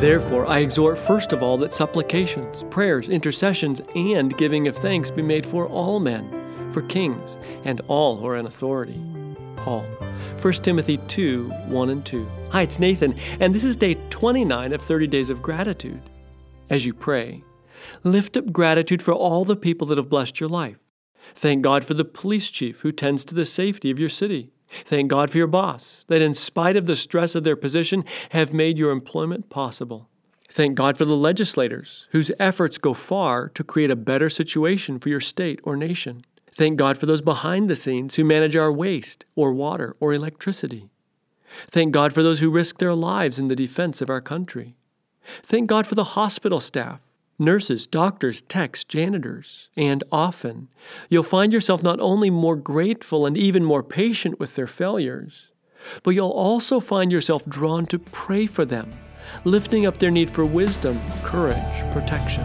Therefore, I exhort first of all that supplications, prayers, intercessions, and giving of thanks be made for all men, for kings, and all who are in authority. Paul. 1 Timothy 2 1 and 2. Hi, it's Nathan, and this is day 29 of 30 Days of Gratitude. As you pray, lift up gratitude for all the people that have blessed your life. Thank God for the police chief who tends to the safety of your city. Thank God for your boss, that in spite of the stress of their position, have made your employment possible. Thank God for the legislators, whose efforts go far to create a better situation for your state or nation. Thank God for those behind the scenes who manage our waste, or water, or electricity. Thank God for those who risk their lives in the defense of our country. Thank God for the hospital staff, nurses, doctors, techs, janitors, and often you'll find yourself not only more grateful and even more patient with their failures, but you'll also find yourself drawn to pray for them, lifting up their need for wisdom, courage, protection.